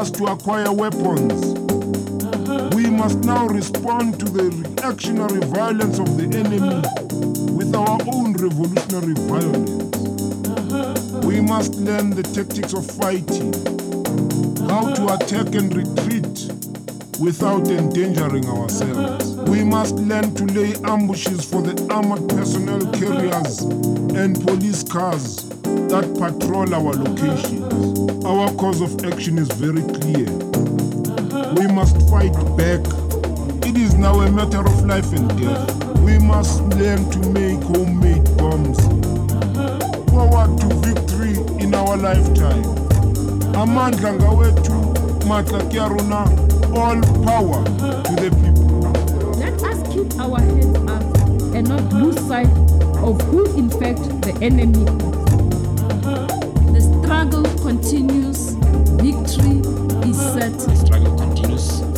us to acquire weapons. We must now respond to the reactionary violence of the enemy with our own revolutionary violence. We must learn the tactics of fighting, how to attack and retreat without endangering ourselves. We must learn to lay ambushes for the armored personnel carriers and police cars that patrol our locations. Our cause of action is very clear. We must fight back. It is now a matter of life and death. We must learn to make homemade bombs. Forward to victory in our lifetime. Amandla ngawethu, matla rona, all power to the people. Let us keep our heads up and not lose sight of who in fact the enemy struggle continues, victory is certain. Struggle continues